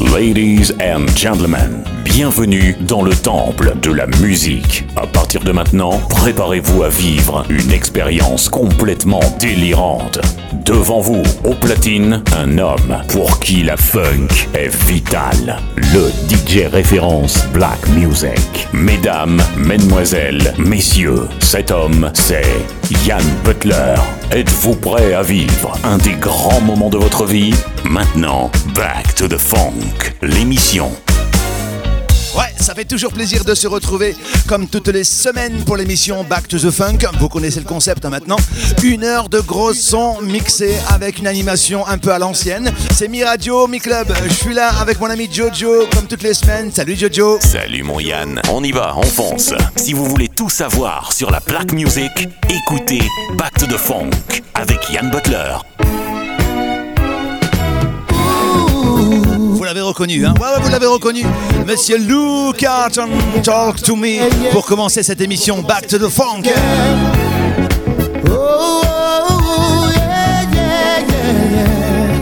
Ladies and gentlemen, bienvenue dans le temple de la musique. À partir de maintenant, préparez-vous à vivre une expérience complètement délirante. Devant vous, au platine, un homme pour qui la funk est vitale. Le DJ référence Black Music. Mesdames, mesdemoiselles, messieurs, cet homme, c'est Yann Butler. Êtes-vous prêt à vivre un des grands moments de votre vie? Maintenant, Back to the Funk, l'émission ça fait toujours plaisir de se retrouver comme toutes les semaines pour l'émission Back to the Funk. Vous connaissez le concept hein, maintenant. Une heure de gros sons mixés avec une animation un peu à l'ancienne. C'est Mi Radio, Mi Club. Je suis là avec mon ami Jojo comme toutes les semaines. Salut Jojo. Salut mon Yann. On y va, on fonce. Si vous voulez tout savoir sur la black music, écoutez Back to the Funk avec Yann Butler. L'avez reconnu, hein Ouais, ouais, vous l'avez reconnu. Monsieur Lou Carton, Talk to Me, pour commencer cette émission Back to the Funk. Oh, yeah, yeah, yeah.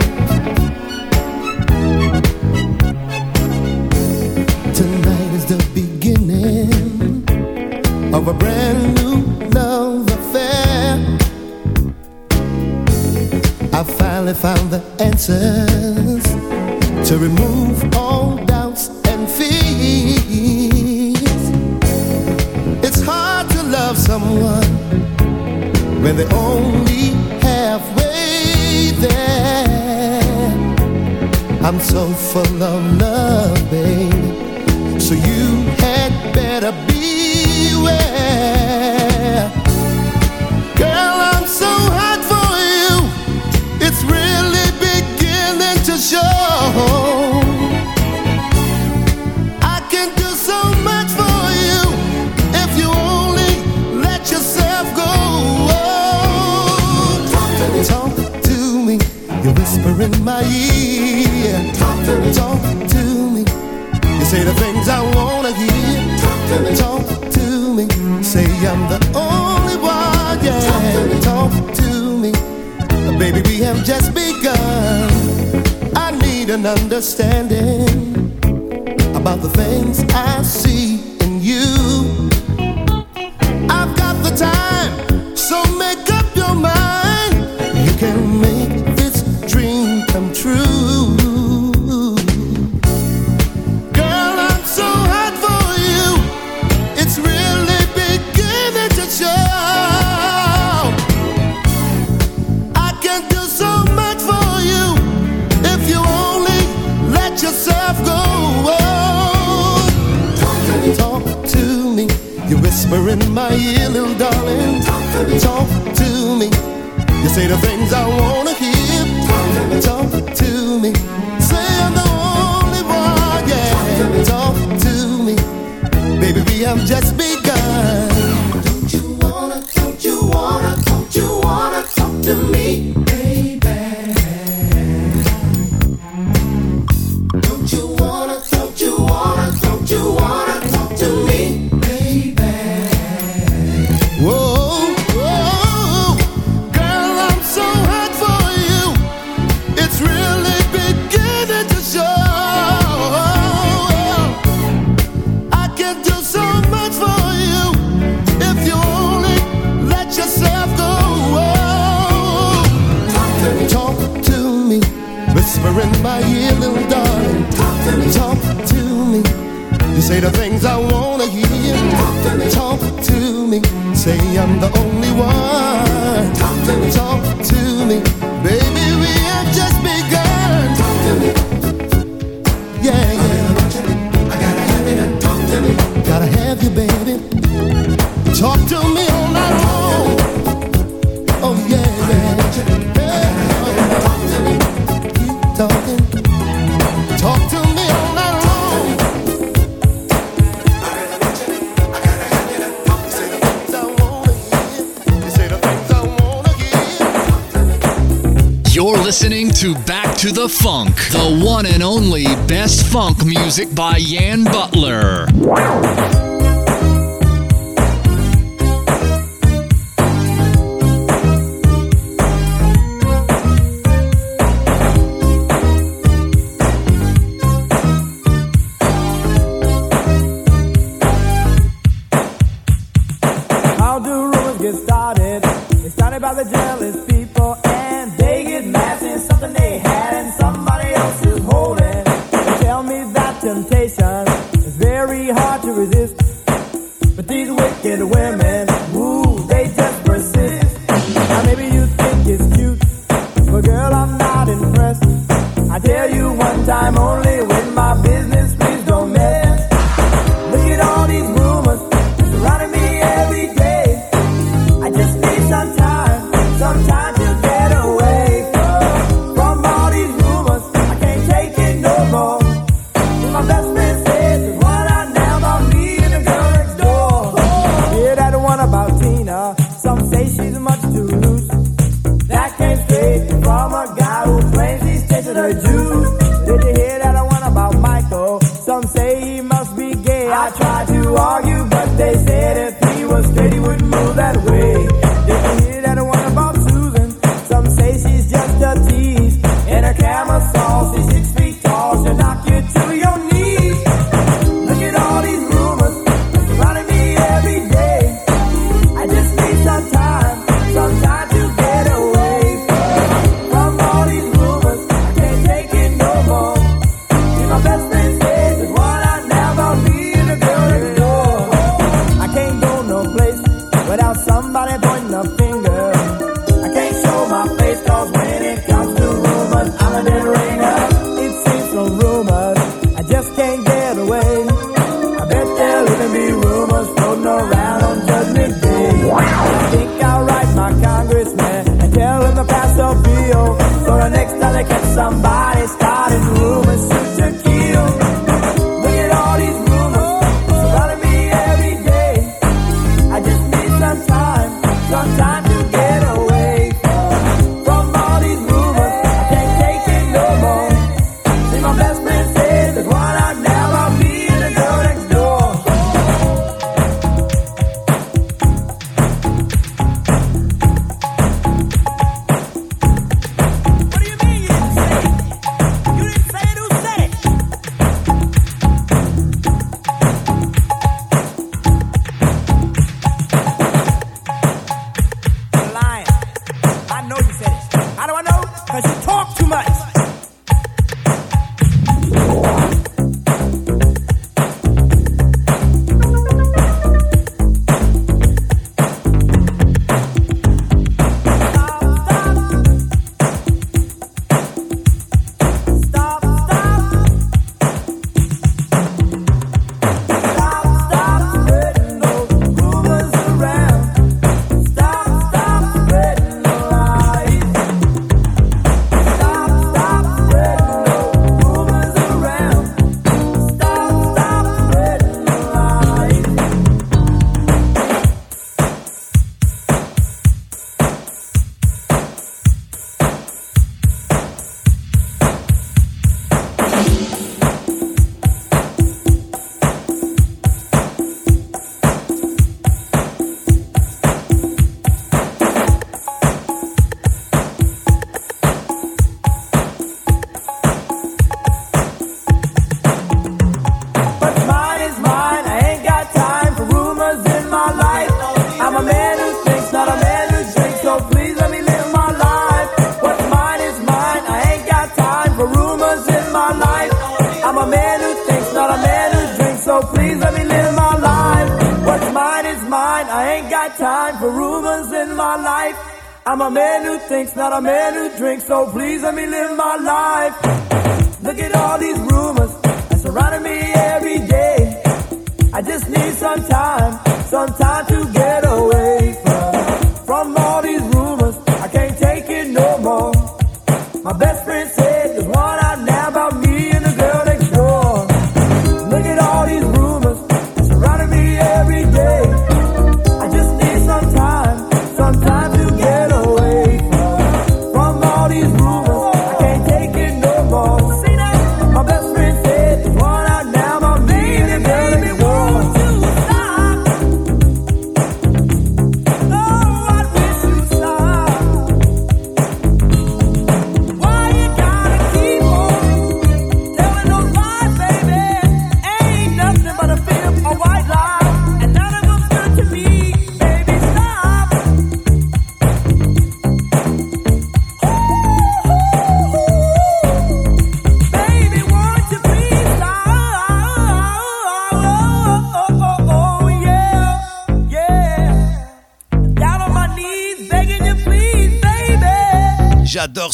Tonight is the beginning of a brand new love affair. I finally found the answers to remove all doubts and fears. It's hard to love someone when they're only halfway there. I'm so full of love, babe. So you had better beware. Wanna hear. Talk to me, talk to me. Say I'm the only one, yeah. Talk to me, baby. We have just begun. I need an understanding about the things I see in you. I've got the time, whisper in my ear, little darling. Talk to me, Talk to me. you say the things I wanna hear. Talk to me, say I'm the only one, yeah. Talk to me, baby, we have just begun. Best funk music by Yan Butler.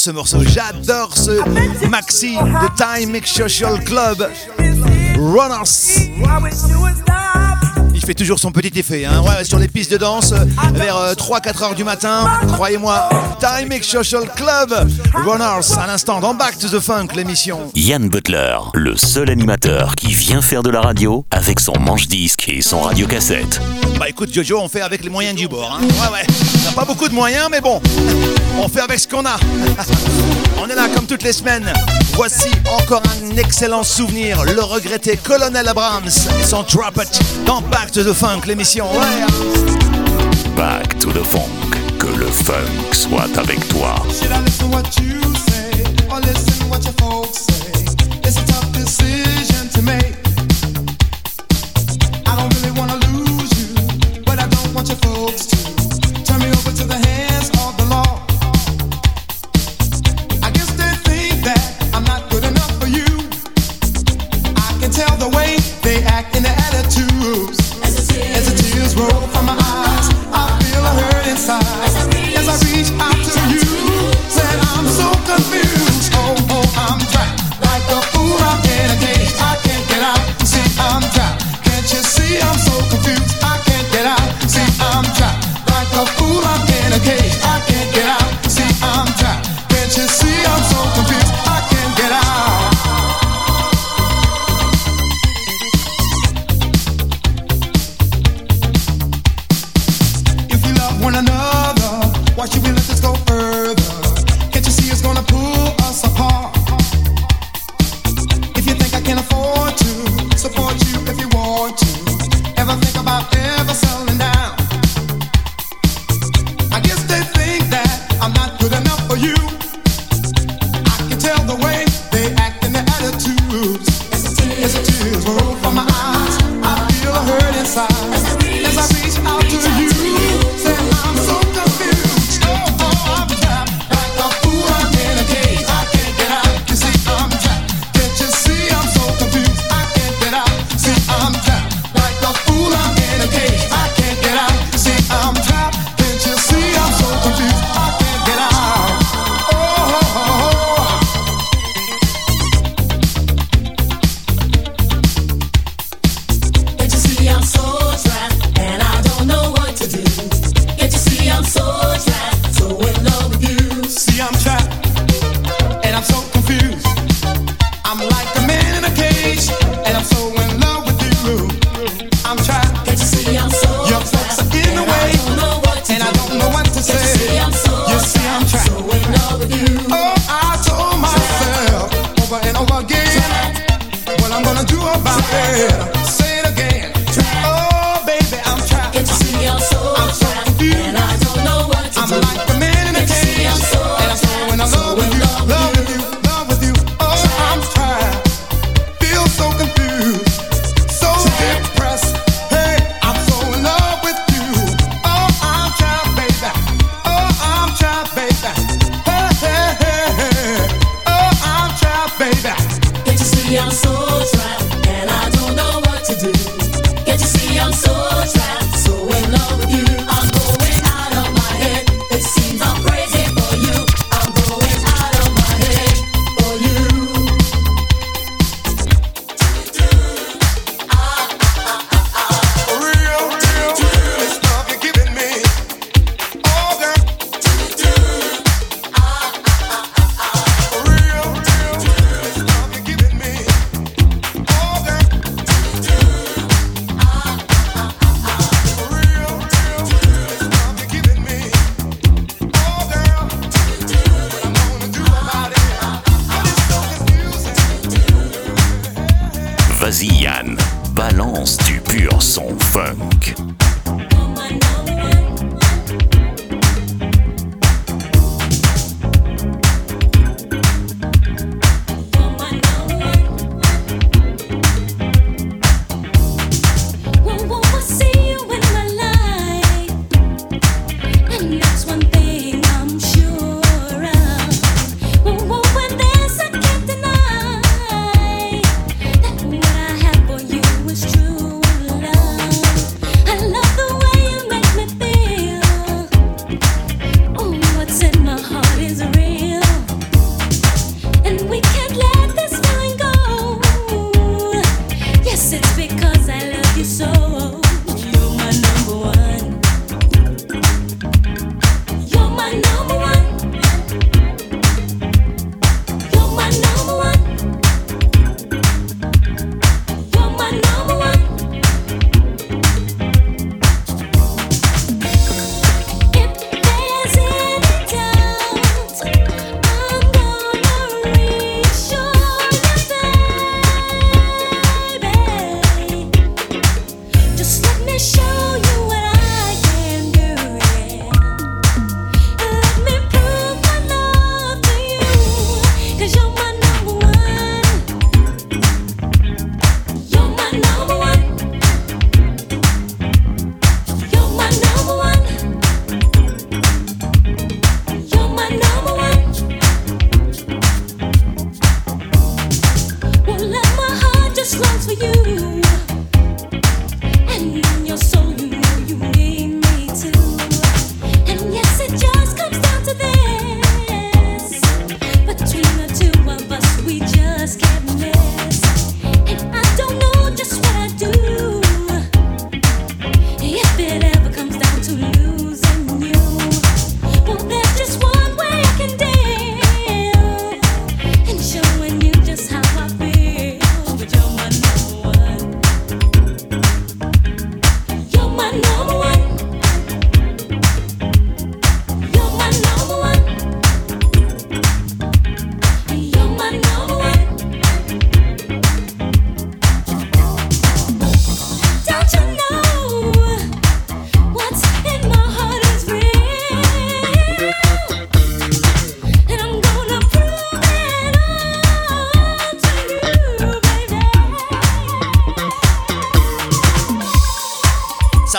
Ce morceau, j'adore ce maxi de Time Mix Social Club. Runners fait toujours son petit effet. Hein. Ouais, sur les pistes de danse, vers 3-4 euh, heures du matin, croyez-moi, Time X Social Club, Runners, à l'instant dans Back to the Funk, l'émission. Yann Butler, le seul animateur qui vient faire de la radio avec son manche-disque et son radio-cassette. Bah écoute Jojo, on fait avec les moyens du bord. Hein. Ouais ouais, on n'a pas beaucoup de moyens, mais bon, on fait avec ce qu'on a. On est là comme toutes les semaines. Voici encore un excellent souvenir, le regretté Colonel Abrams et son dans Back to the Funk, l'émission. Ouais. Back to the Funk, que le funk soit avec toi. listen what you say, listen what your folks say. It's a tough decision. l'essence du pur son funk.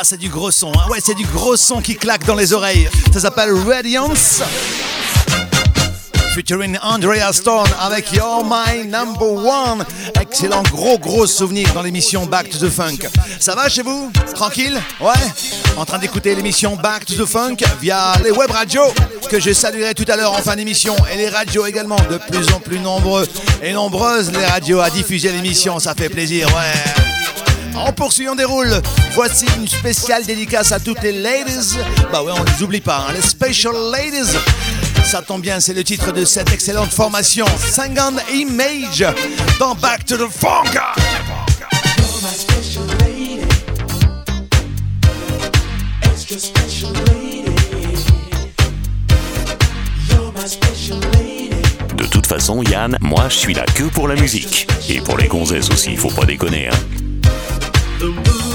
C'est du gros son. Hein. Ouais, c'est du gros son qui claque dans les oreilles. Ça s'appelle Radiance. Featuring Andrea Stone avec You're My Number One. Excellent gros gros souvenir dans l'émission Back to the Funk. Ça va chez vous? Tranquille? Ouais? En train d'écouter l'émission Back to the Funk via les web radios que je saluerai tout à l'heure en fin d'émission et les radios également de plus en plus nombreux et nombreuses les radios à diffuser l'émission, ça fait plaisir, ouais. En poursuivant des déroule. Voici une spéciale dédicace à toutes les ladies. Bah ouais, on les oublie pas, hein, les special ladies. Ça tombe bien, c'est le titre de cette excellente formation, Sangan Image, dans Back to the Funk. De toute façon, Yann, moi je suis là que pour la musique. Et pour les gonzesses aussi, faut pas déconner, hein.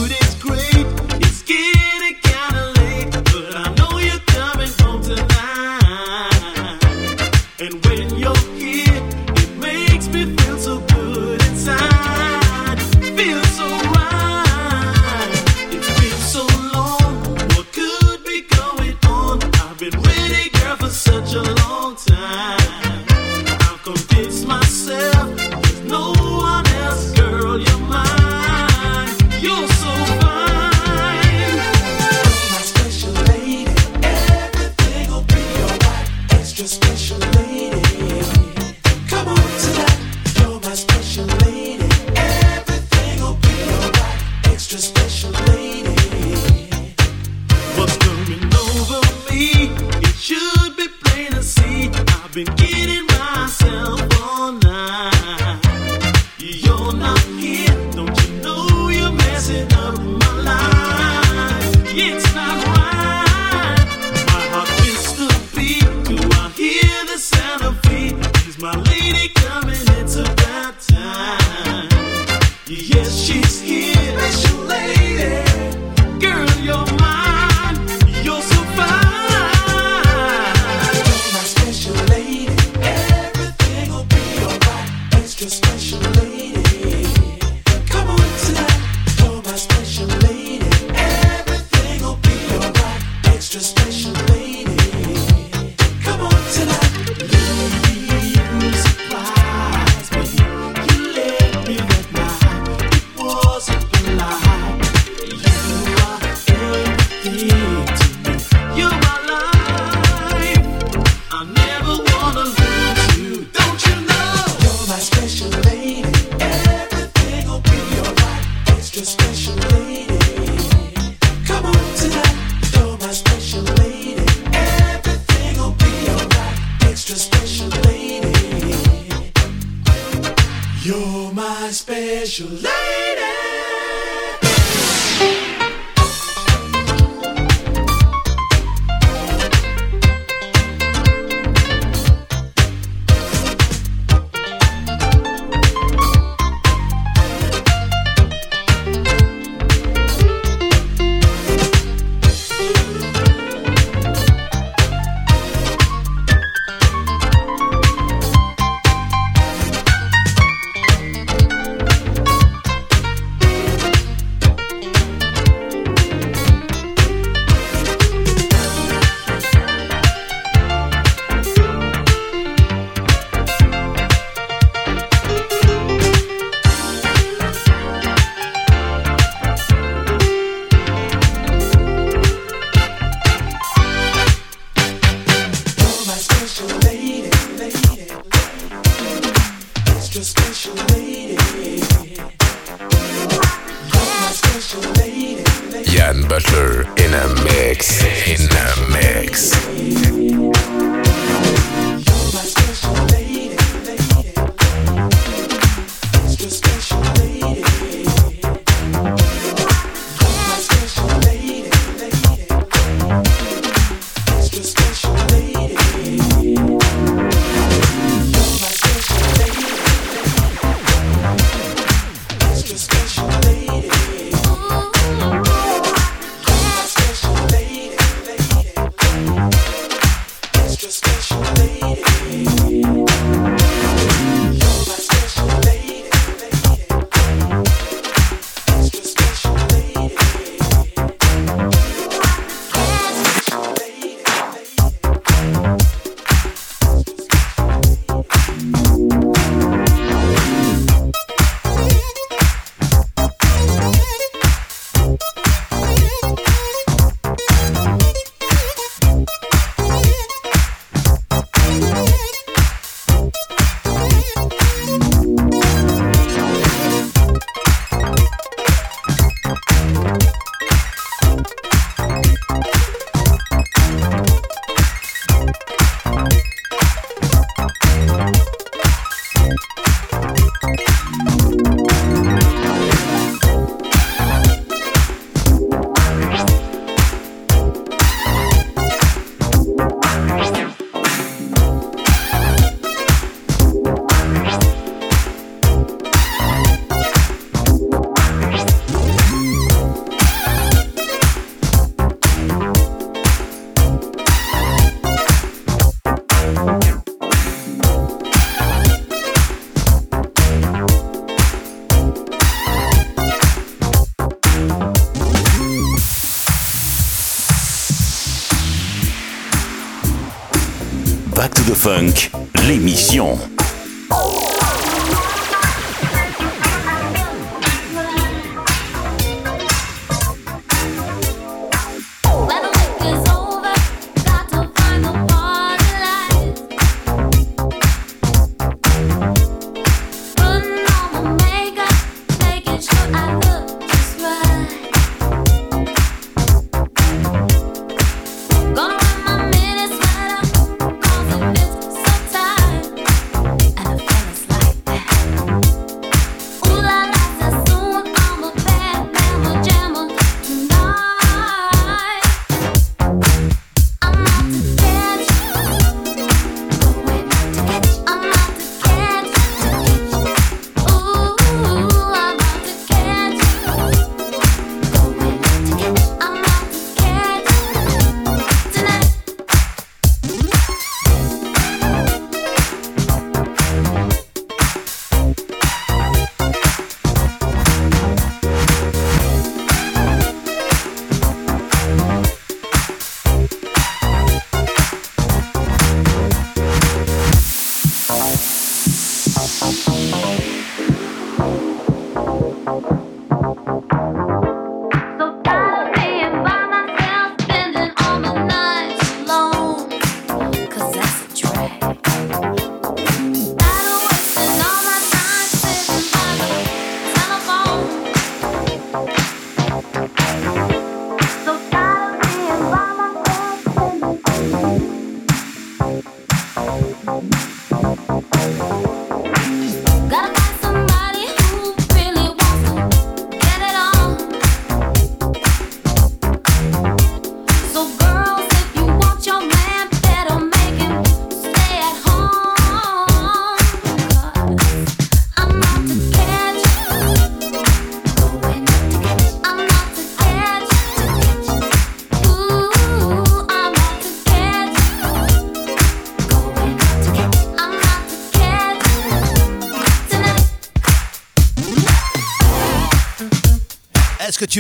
Funk,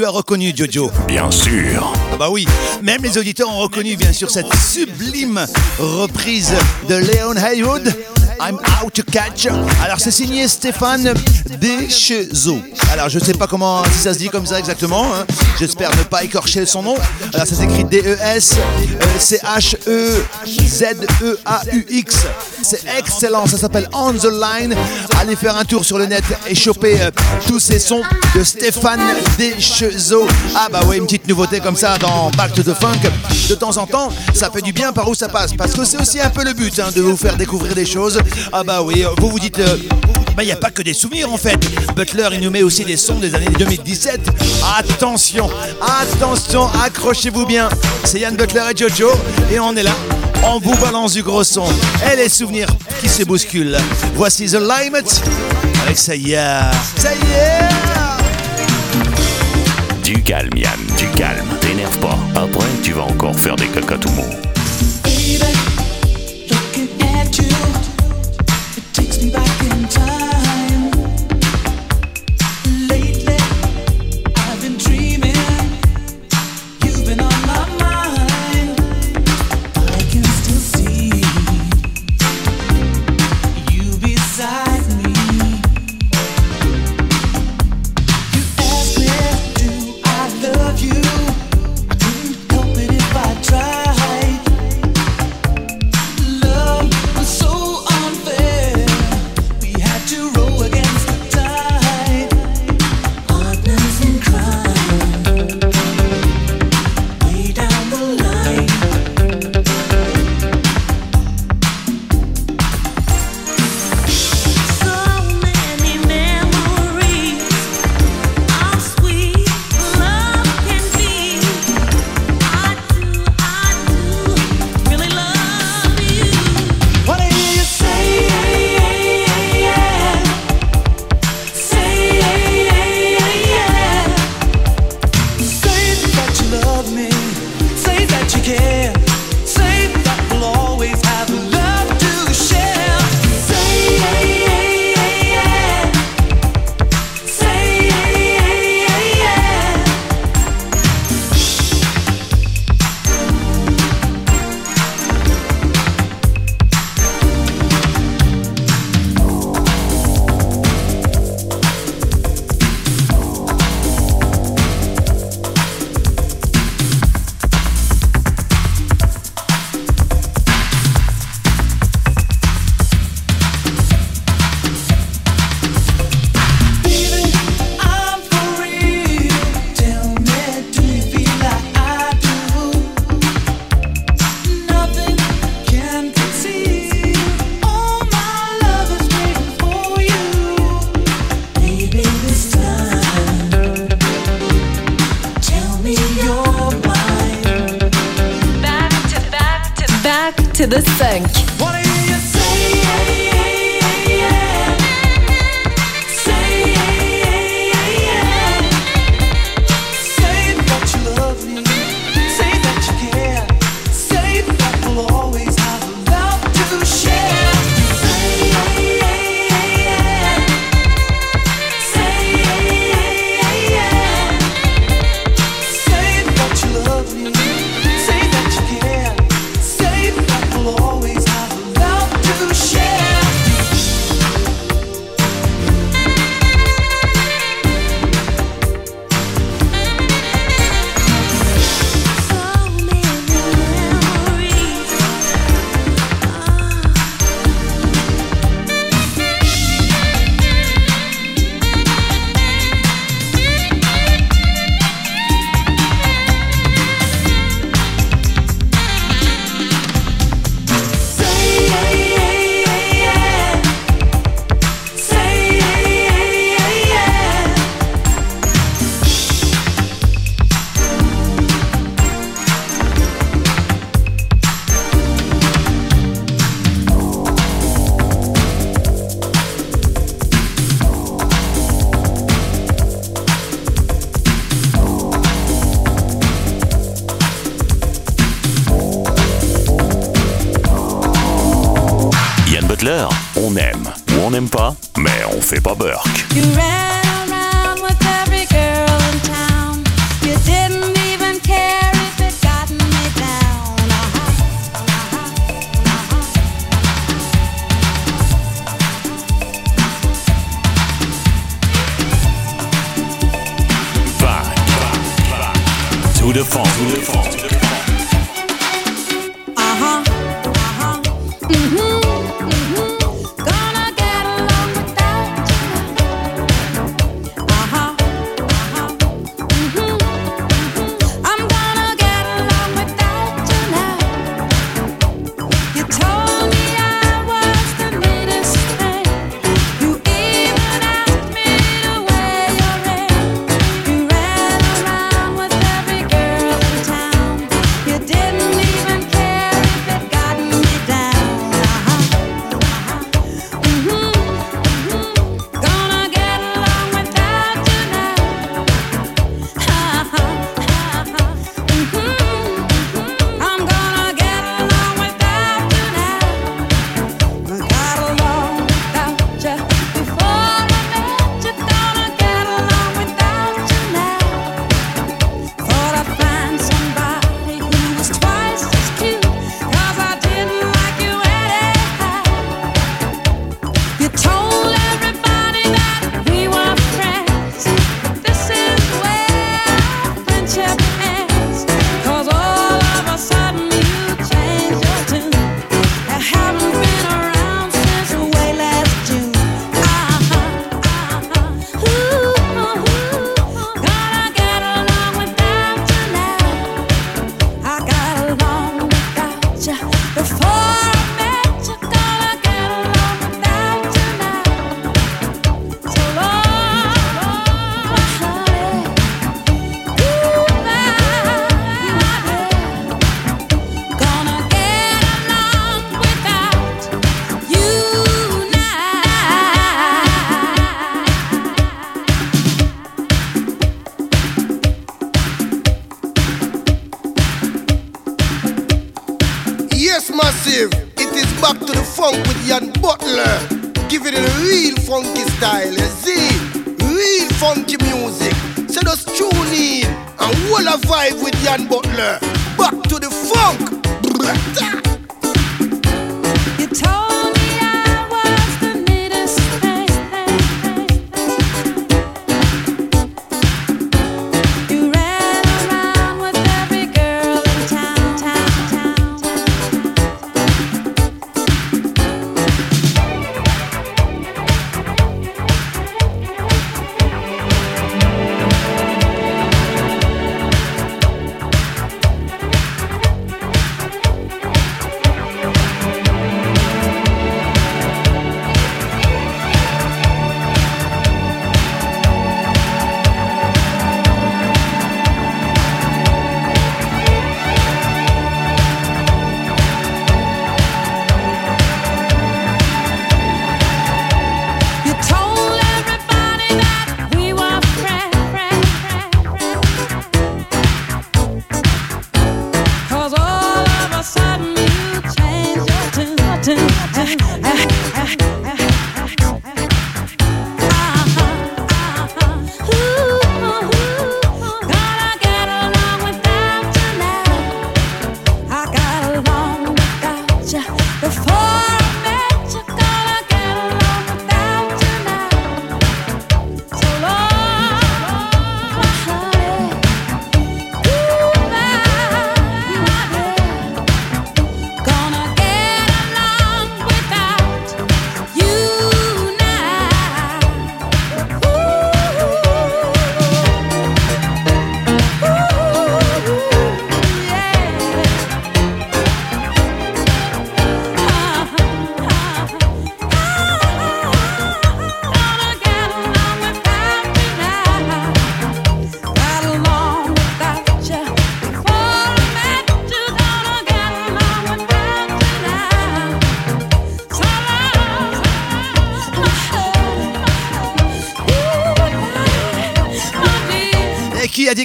tu as reconnu Jojo Bien sûr. Ah bah oui, même les auditeurs ont reconnu bien sûr cette sublime reprise de Leon Haywood I'm Out to Catch. Alors c'est signé Stéphane Deschezo. Alors je sais pas comment si ça se dit comme ça exactement. hein. J'espère ne pas écorcher son nom. Alors ça s'écrit D-E-S C-H-E-Z-E-A-U-X. C'est excellent. Ça s'appelle On the Line. Allez faire un tour sur le net et choper euh, tous ces sons de Stéphane Deschezo. Ah bah ouais, une petite nouveauté comme ça dans Back to the Funk. De temps en temps, ça fait du bien par où ça passe. Parce que c'est aussi un peu le but hein, de vous faire découvrir des choses. Ah bah oui, vous vous dites. euh, bah, il n'y a pas que des souvenirs en fait. Butler, il nous met aussi des sons des années 2017. Attention, attention, accrochez-vous bien. C'est Yann Butler et Jojo. Et on est là. On vous balance du gros son. Et les souvenirs qui se bousculent. Voici The Limit. Avec ça y est. Ça y est. Du calme, Yann, du calme. T'énerve pas. Après, tu vas encore faire des cacatoumous. to the sink. de France.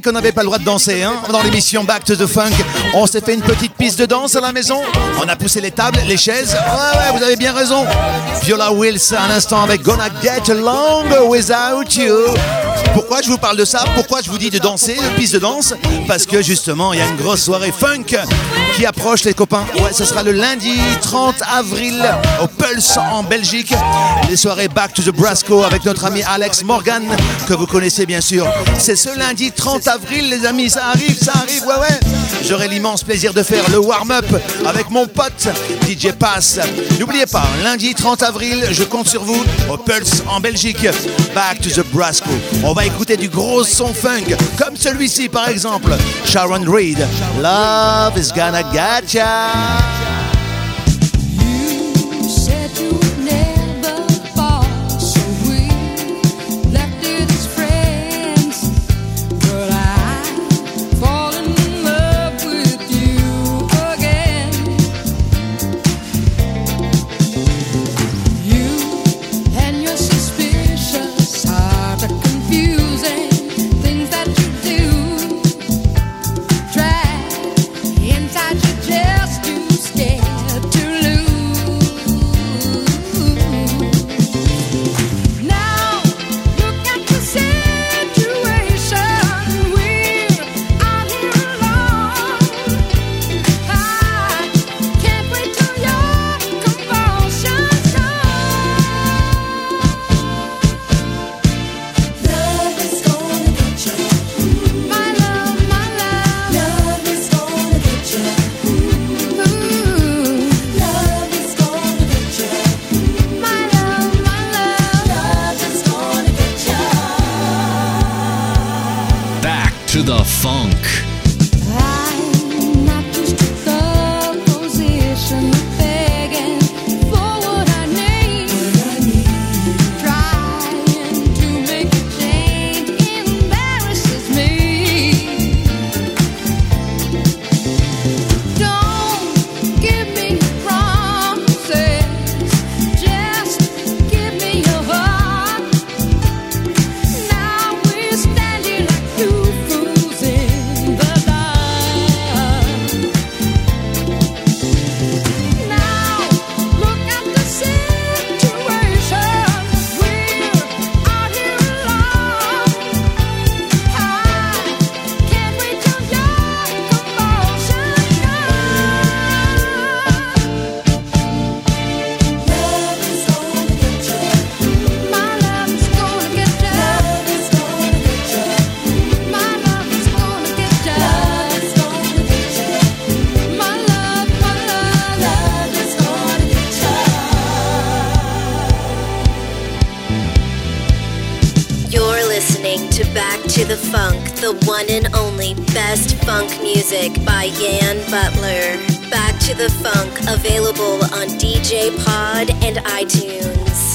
qu'on n'avait pas le droit de danser. Hein. Dans l'émission Back to the Funk, on s'est fait une petite piste de danse à la maison. On a poussé les tables, les chaises. Ouais, ouais, vous avez bien raison. Viola Wills à l'instant avec Gonna Get Along Without You. Pourquoi je vous parle de ça? Pourquoi je vous dis de danser, de piste de danse? Parce que justement, il y a une grosse soirée funk qui approche, les copains. Ouais, ce sera le lundi 30 avril au Pulse en Belgique. Les soirées Back to the Brasco avec notre ami Alex Morgan, que vous connaissez bien sûr. C'est ce lundi 30 avril, les amis. Ça arrive, ça arrive, ouais, ouais. J'aurai l'immense plaisir de faire le warm-up avec mon pote DJ Pass. N'oubliez pas, lundi 30 avril, je compte sur vous au Pulse en Belgique. Back to the Brasco. On va écouter du gros son funk, comme celui-ci par exemple. Sharon Reed, Love is gonna gotcha. one and only best funk music by Yan Butler. Back to the Funk, available on DJ Pod and iTunes.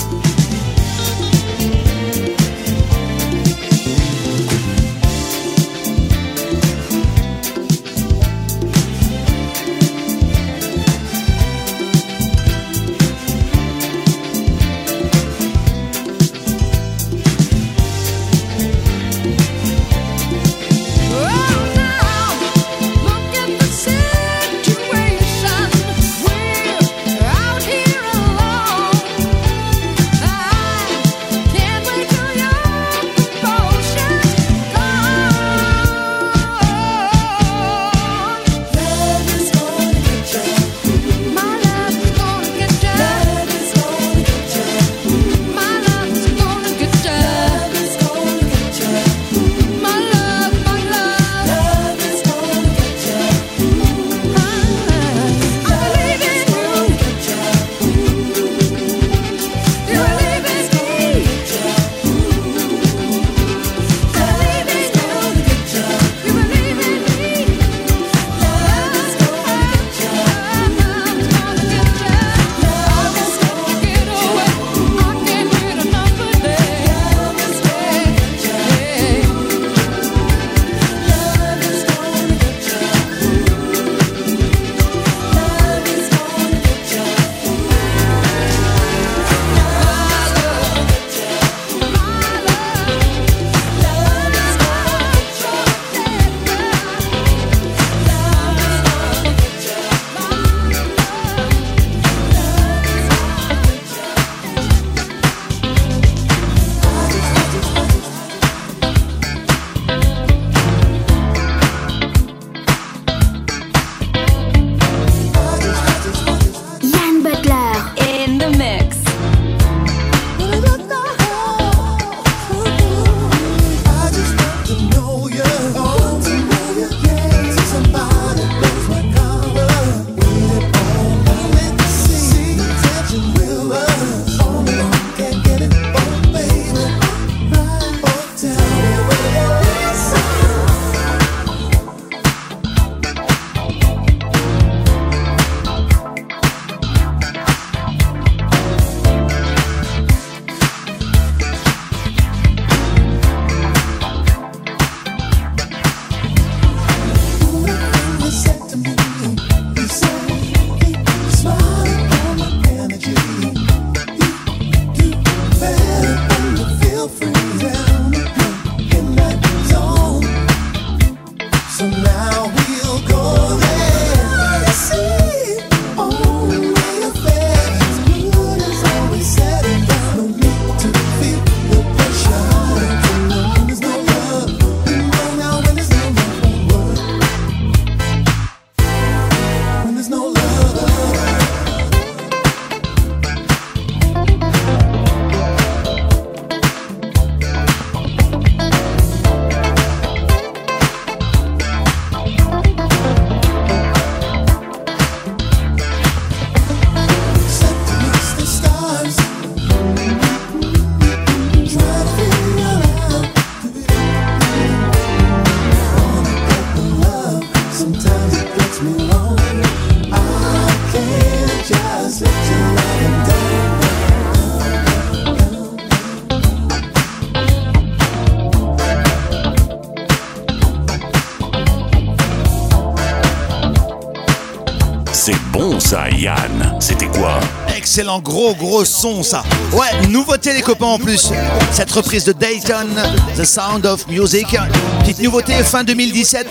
C'était quoi? Excellent gros gros son ça. Ouais, nouveauté les copains en plus. Cette reprise de Dayton, The Sound of Music. Petite nouveauté fin 2017,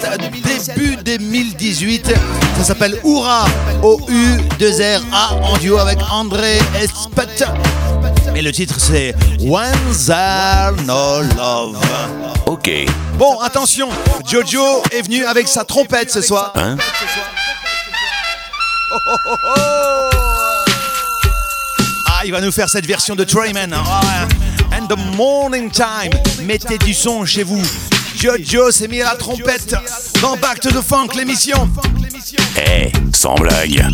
début 2018. Ça s'appelle Oura, O-U-2-R-A en duo avec André Espet. Et le titre c'est One's Are No Love. Ok. Bon, attention, Jojo est venu avec sa trompette ce soir. Hein? ah, il va nous faire cette version de Trayman. Hein. Ah, And the morning time. Mettez du son chez vous. Jojo, c'est Mira Trompette. Dans Back to the Funk, l'émission. Eh, hey, sans blague.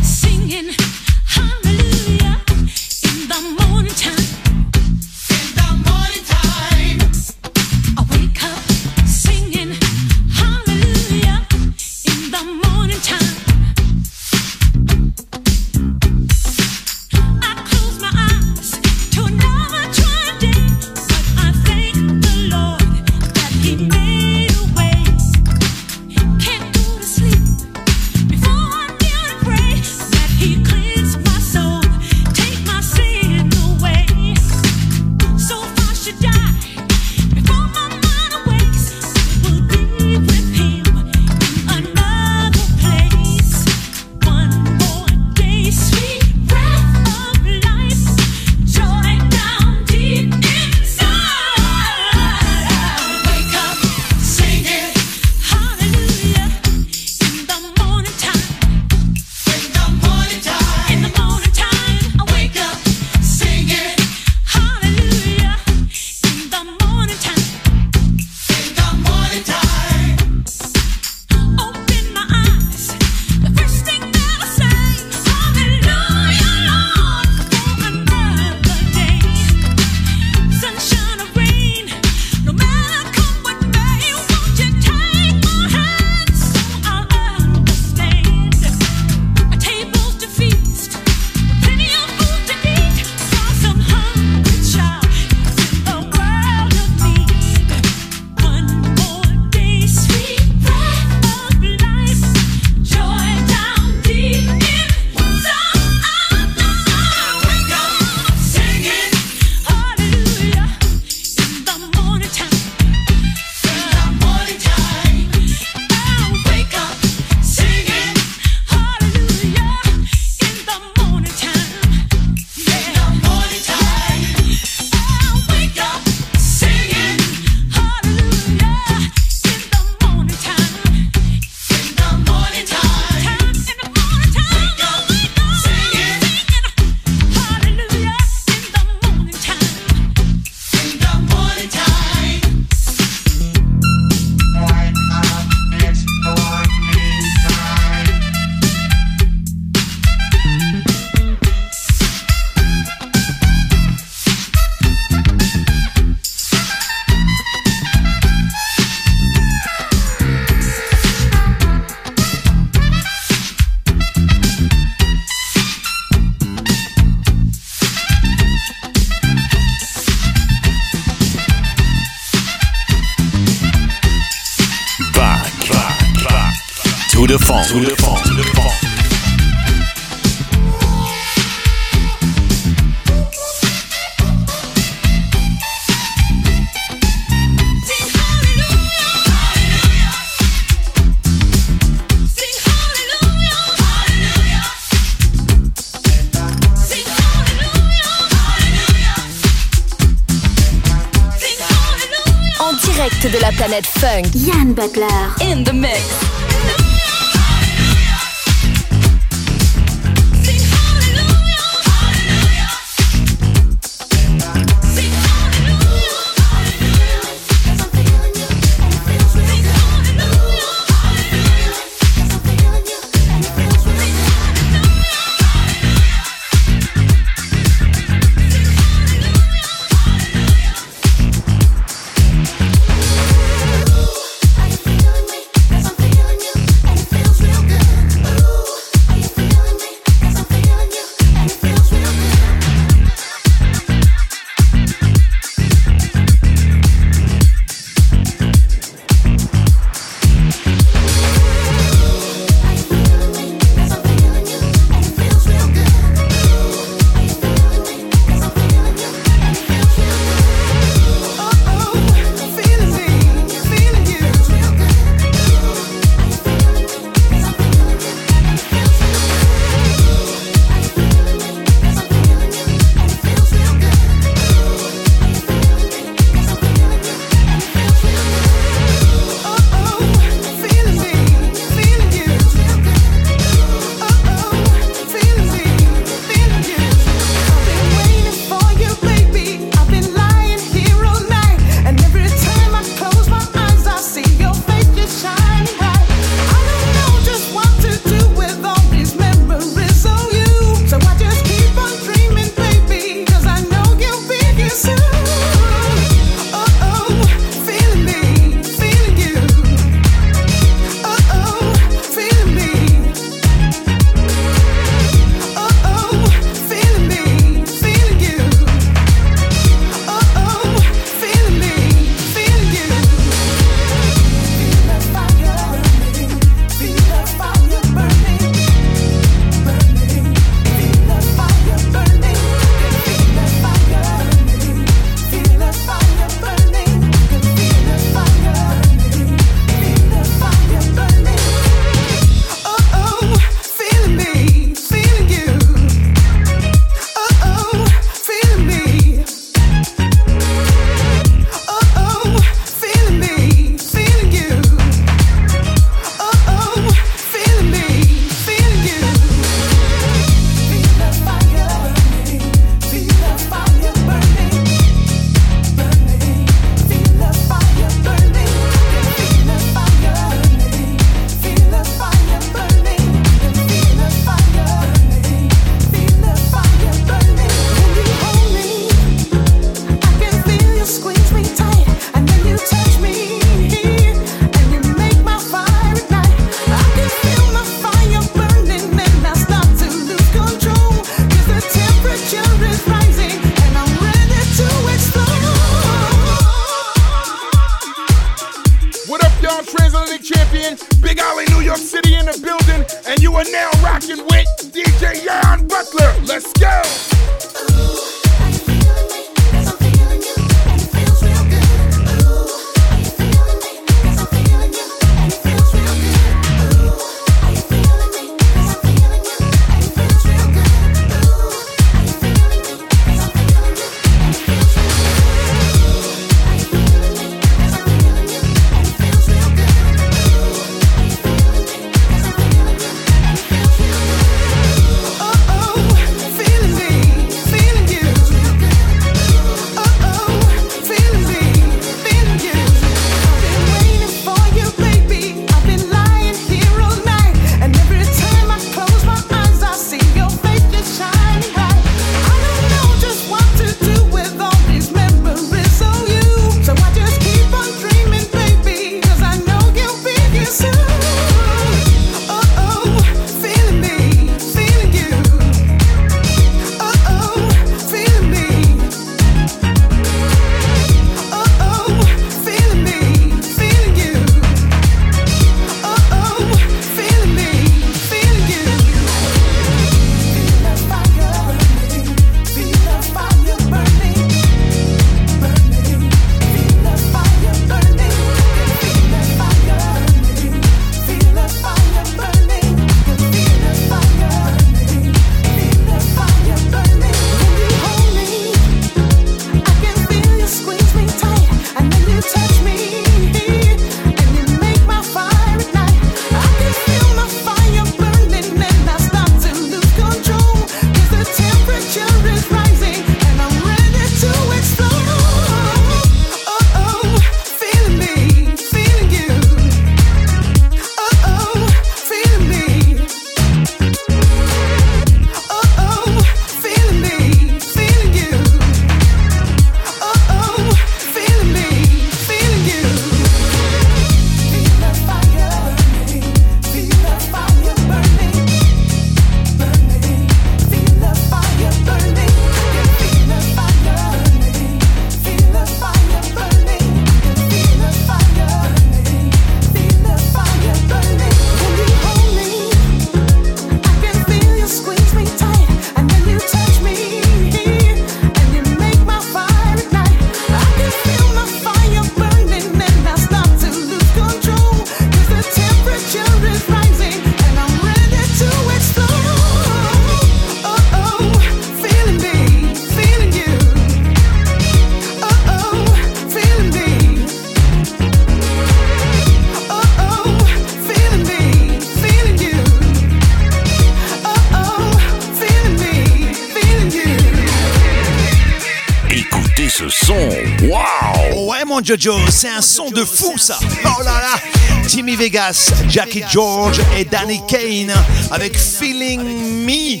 Jojo, c'est un son de fou ça. Oh là là. Timmy Vegas, Jackie George et Danny Kane avec Feeling Me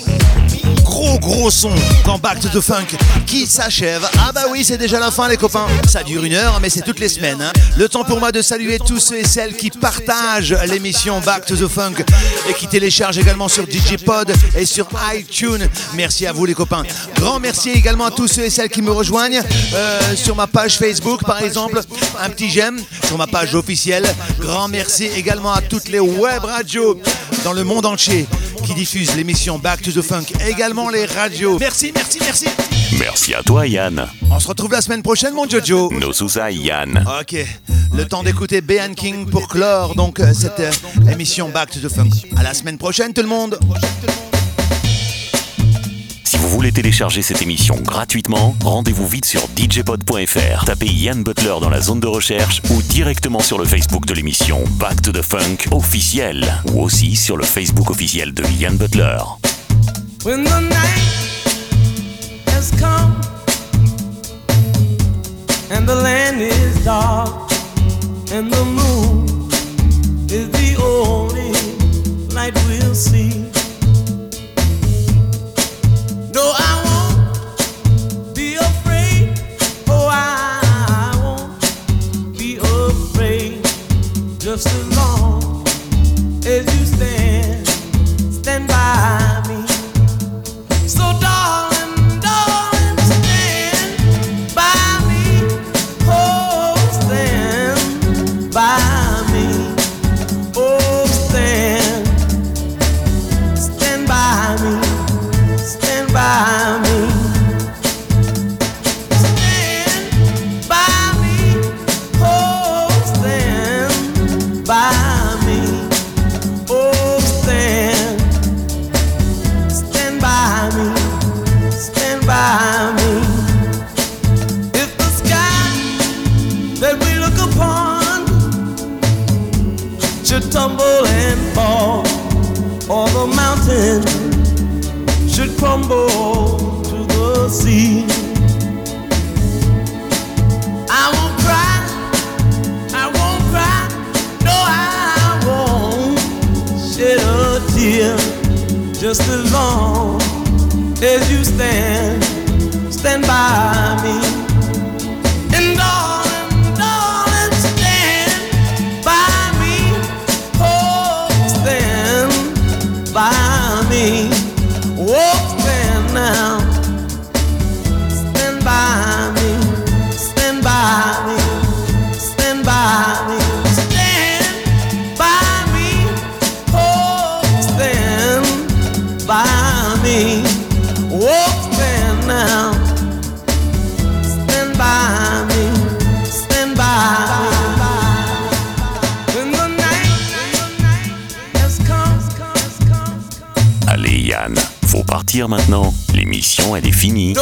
Gros gros son dans Back to the Funk qui s'achève. Ah bah oui, c'est déjà la fin les copains. Ça dure une heure, mais c'est toutes les semaines. hein. Le temps pour moi de saluer tous ceux et celles qui partagent l'émission Back to the Funk et qui téléchargent également sur DigiPod et sur iTunes. Merci à vous les copains. Grand merci également à tous ceux et celles qui me rejoignent euh, sur ma page Facebook par exemple. Un petit j'aime sur ma page officielle. Grand merci également à toutes les web radios dans le monde entier qui diffusent l'émission Back to the Funk. Également les radios. Merci, merci, merci. Merci à toi Yann. On se retrouve la semaine prochaine mon Jojo. Nos sous-aï, Yann. Ok, le temps d'écouter BN King pour clore donc cette euh, émission Back to the Funk. À la semaine prochaine tout le monde. Voulez télécharger cette émission gratuitement, rendez-vous vite sur djpod.fr. Tapez Yann Butler dans la zone de recherche ou directement sur le Facebook de l'émission Back to the Funk officiel ou aussi sur le Facebook officiel de Yann Butler. And the land is dark and the moon is the only maintenant. L'émission, elle est finie.